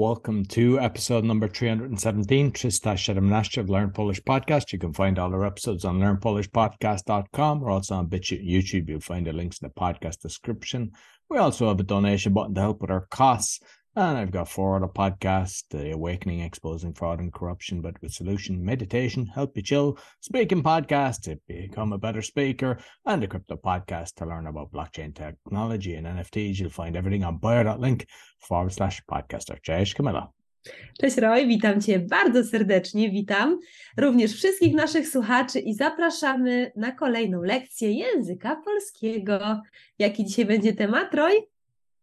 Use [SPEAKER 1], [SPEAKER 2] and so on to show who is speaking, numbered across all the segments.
[SPEAKER 1] Welcome to episode number 317, 317 of Learn Polish Podcast. You can find all our episodes on learnpolishpodcast.com. We're also on YouTube. You'll find the links in the podcast description. We also have a donation button to help with our costs. And I've got four other podcasts The Awakening, Exposing Fraud and Corruption, but with Solution, Meditation, Help You Chill, Speaking Podcast to become a better speaker, and the Crypto Podcast to learn about blockchain technology and NFTs. You'll find everything on bio.link forward slash podcaster. Cześć, Camilla.
[SPEAKER 2] Cześć Roy, witam Cię bardzo serdecznie, witam również wszystkich naszych słuchaczy i zapraszamy na kolejną lekcję języka polskiego. Jaki dzisiaj będzie temat, Roy?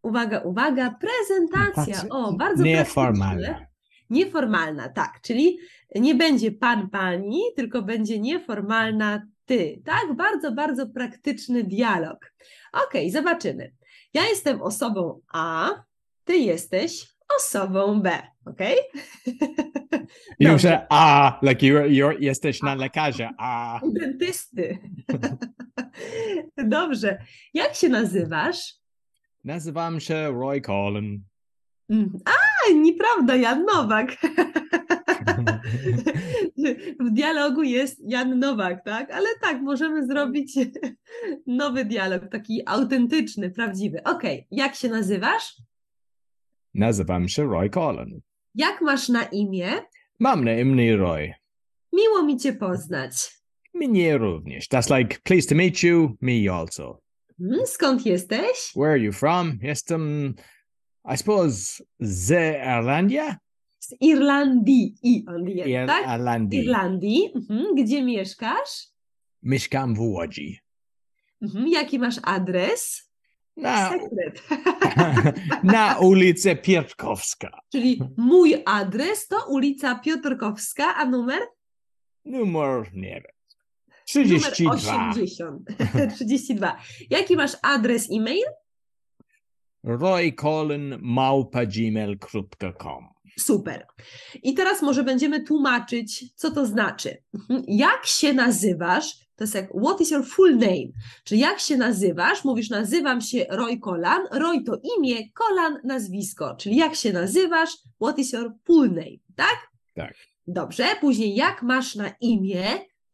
[SPEAKER 2] Uwaga, uwaga, prezentacja. O, bardzo
[SPEAKER 1] Nieformalna.
[SPEAKER 2] Nieformalna, tak, czyli nie będzie pan, pani, tylko będzie nieformalna ty. Tak, bardzo, bardzo praktyczny dialog. Ok, zobaczymy. Ja jestem osobą A, ty jesteś osobą B, ok?
[SPEAKER 1] Said A, like you're, you're, jesteś na lekarza, A.
[SPEAKER 2] Dentysty. Dobrze. Jak się nazywasz?
[SPEAKER 1] Nazywam się Roy Collin.
[SPEAKER 2] A, nieprawda, Jan Nowak. W dialogu jest Jan Nowak, tak? Ale tak, możemy zrobić nowy dialog, taki autentyczny, prawdziwy. Okej, okay. jak się nazywasz?
[SPEAKER 1] Nazywam się Roy Collin.
[SPEAKER 2] Jak masz na imię?
[SPEAKER 1] Mam na imię Roy.
[SPEAKER 2] Miło mi cię poznać.
[SPEAKER 1] Mnie również. That's like, pleased to meet you, me also.
[SPEAKER 2] Hmm, skąd jesteś?
[SPEAKER 1] Where are you from? Jestem, I suppose, z Irlandia?
[SPEAKER 2] Z Irlandii. Irlandii,
[SPEAKER 1] Ir
[SPEAKER 2] tak?
[SPEAKER 1] Irlandii.
[SPEAKER 2] Irlandii. Mhm. Gdzie mieszkasz?
[SPEAKER 1] Mieszkam w Łodzi.
[SPEAKER 2] Mhm. Jaki masz adres?
[SPEAKER 1] Na,
[SPEAKER 2] Sekret.
[SPEAKER 1] na ulicę Piotrkowska.
[SPEAKER 2] Czyli mój adres to ulica Piotrkowska, a numer?
[SPEAKER 1] Numer, nie wiem.
[SPEAKER 2] Numer
[SPEAKER 1] 32.
[SPEAKER 2] 80. 32. Jaki masz adres e-mail?
[SPEAKER 1] roycolin.gmail.com
[SPEAKER 2] Super. I teraz może będziemy tłumaczyć, co to znaczy. Mhm. Jak się nazywasz? To jest jak, what is your full name? Czyli jak się nazywasz? Mówisz, nazywam się Roy Kolan. Roy to imię, Kolan nazwisko. Czyli jak się nazywasz? What is your full name? Tak?
[SPEAKER 1] Tak.
[SPEAKER 2] Dobrze. Później jak masz na imię?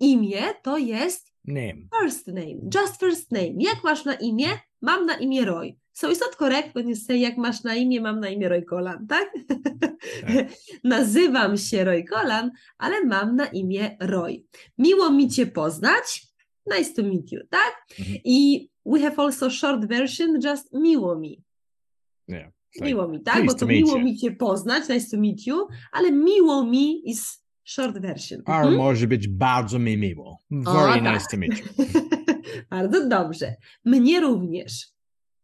[SPEAKER 2] Imię to jest
[SPEAKER 1] Name.
[SPEAKER 2] first name, just first name. Jak masz na imię? Mam na imię Roy. So it's not correct when you say, jak masz na imię, mam na imię Roy Kolan, tak? Nazywam się Roy Kolan, ale mam na imię Roy. Miło mi Cię poznać. Nice to meet you, tak?
[SPEAKER 1] Mhm.
[SPEAKER 2] I we have also short version, just miło mi.
[SPEAKER 1] Yeah. Like,
[SPEAKER 2] Miło mi, tak? Bo to miło
[SPEAKER 1] you.
[SPEAKER 2] mi Cię poznać, nice to meet you, ale miło mi is short version.
[SPEAKER 1] Or
[SPEAKER 2] Mhm.
[SPEAKER 1] może być bardzo mi miło.
[SPEAKER 2] O,
[SPEAKER 1] Very
[SPEAKER 2] tak.
[SPEAKER 1] nice to meet you.
[SPEAKER 2] Bardzo dobrze. Mnie również.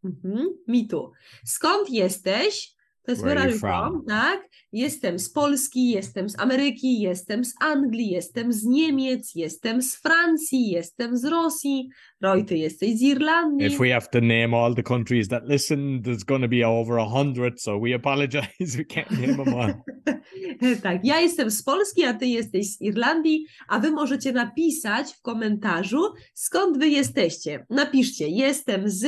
[SPEAKER 2] Mhm. Mi tu. Skąd jesteś? To jest
[SPEAKER 1] Where
[SPEAKER 2] where
[SPEAKER 1] are you from?
[SPEAKER 2] from? Tak? Jestem z Polski, jestem z Ameryki, jestem z Anglii, jestem z Niemiec, jestem z Francji, jestem z Rosji. Roy, ty jesteś z Irlandii.
[SPEAKER 1] If we have to name all the countries that listen, there's going to be over a hundred, so we apologize. We can't name them all.
[SPEAKER 2] Tak, ja jestem z Polski, a ty jesteś z Irlandii, a wy możecie napisać w komentarzu, skąd wy jesteście. Napiszcie, jestem z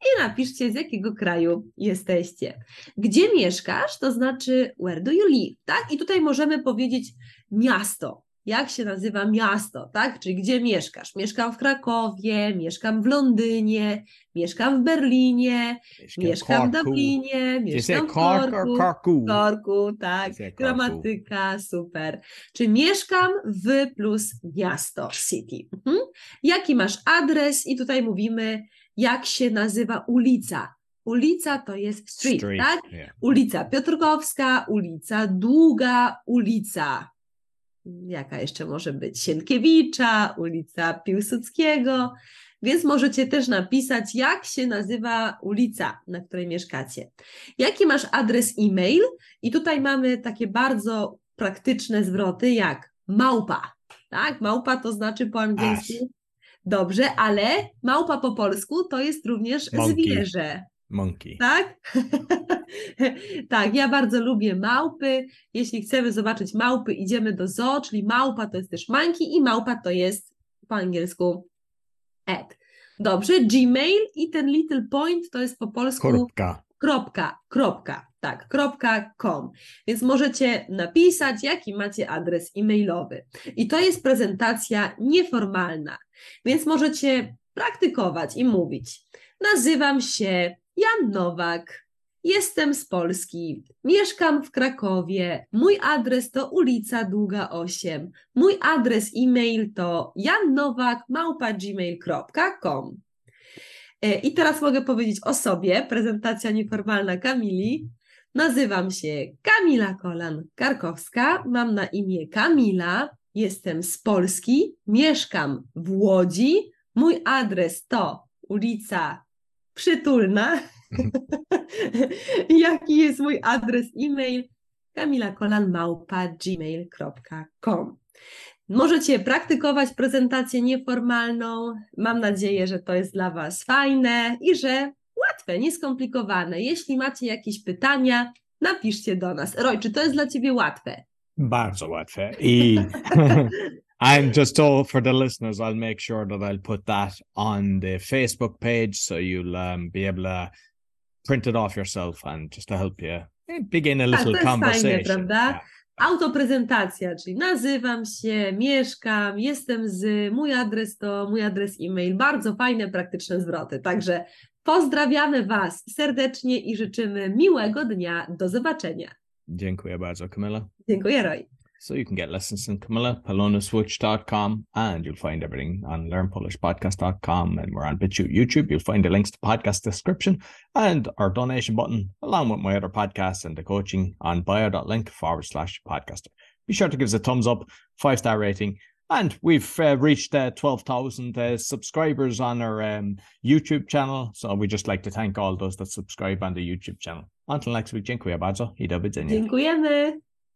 [SPEAKER 2] i napiszcie, z jakiego kraju jesteście. Gdzie mieszkasz, to znaczy where do you live, tak? I tutaj możemy powiedzieć miasto. Jak się nazywa miasto, tak? Czyli gdzie mieszkasz? Mieszkam w Krakowie, mieszkam w Londynie, mieszkam w Berlinie, mieszkam w. Dublinie, mieszkam w Korku.
[SPEAKER 1] Corku?
[SPEAKER 2] Korku, tak. Gramatyka, super. Czy mieszkam w plus miasto, city. Mhm. Jaki masz adres? I tutaj mówimy, jak się nazywa ulica. Ulica to jest street,
[SPEAKER 1] Street,
[SPEAKER 2] tak?
[SPEAKER 1] yeah.
[SPEAKER 2] Ulica Piotrkowska, ulica Długa, ulica. Jaka jeszcze może być? Sienkiewicza, ulica Piłsudskiego. Więc możecie też napisać, jak się nazywa ulica, na której mieszkacie. Jaki masz adres e-mail? I tutaj mamy takie bardzo praktyczne zwroty, jak małpa. Tak, małpa to znaczy po angielsku. Dobrze, ale małpa po polsku to jest również
[SPEAKER 1] Monkey.
[SPEAKER 2] zwierzę.
[SPEAKER 1] Monkey.
[SPEAKER 2] Tak? tak, ja bardzo lubię małpy. Jeśli chcemy zobaczyć małpy, idziemy do zoo, czyli małpa to jest też monkey i małpa to jest po angielsku at. Dobrze, Gmail i ten little point to jest po polsku
[SPEAKER 1] Korbka.
[SPEAKER 2] kropka, kropka. Tak, .com. Więc możecie napisać, jaki macie adres e-mailowy. I to jest prezentacja nieformalna, więc możecie praktykować i mówić. Nazywam się Jan Nowak, jestem z Polski, mieszkam w Krakowie, mój adres to ulica Długa 8, mój adres e-mail to jannowak.gmail.com e, I teraz mogę powiedzieć o sobie, prezentacja nieformalna Kamili. Nazywam się Kamila Kolan-Karkowska, mam na imię Kamila, jestem z Polski, mieszkam w Łodzi, mój adres to ulica Przytulna. Jaki jest mój adres e-mail? kamilakolanmałpa.gmail.com Możecie praktykować prezentację nieformalną. Mam nadzieję, że to jest dla Was fajne i że łatwe, nieskomplikowane. Jeśli macie jakieś pytania, napiszcie do nas. Roj, czy to jest dla Ciebie łatwe?
[SPEAKER 1] Bardzo łatwe. I And just all for the listeners, I'll make sure that I'll put that on the Facebook page so you'll um, be able to print it off yourself and just to help you begin a little
[SPEAKER 2] tak, to
[SPEAKER 1] conversation.
[SPEAKER 2] Fajne, prawda? Yeah. Autoprezentacja, czyli nazywam się, mieszkam, jestem z, mój adres to mój adres e-mail. Bardzo fajne, praktyczne zwroty. Także pozdrawiamy Was serdecznie i życzymy miłego dnia. Do zobaczenia.
[SPEAKER 1] Dziękuję bardzo, Kamila.
[SPEAKER 2] Dziękuję, Roy.
[SPEAKER 1] So you can get lessons in Camilla, polonaswitch.com, and you'll find everything on learnpolishpodcast.com. And we're on BitChute YouTube. You'll find the links to podcast description and our donation button, along with my other podcasts and the coaching on bio.link forward slash podcaster. Be sure to give us a thumbs up, five star rating. And we've uh, reached uh, 12,000 uh, subscribers on our um, YouTube channel. So we just like to thank all those that subscribe on the YouTube channel. Until next week, dziękuję bardzo i do widzenia.
[SPEAKER 2] Dziękujemy.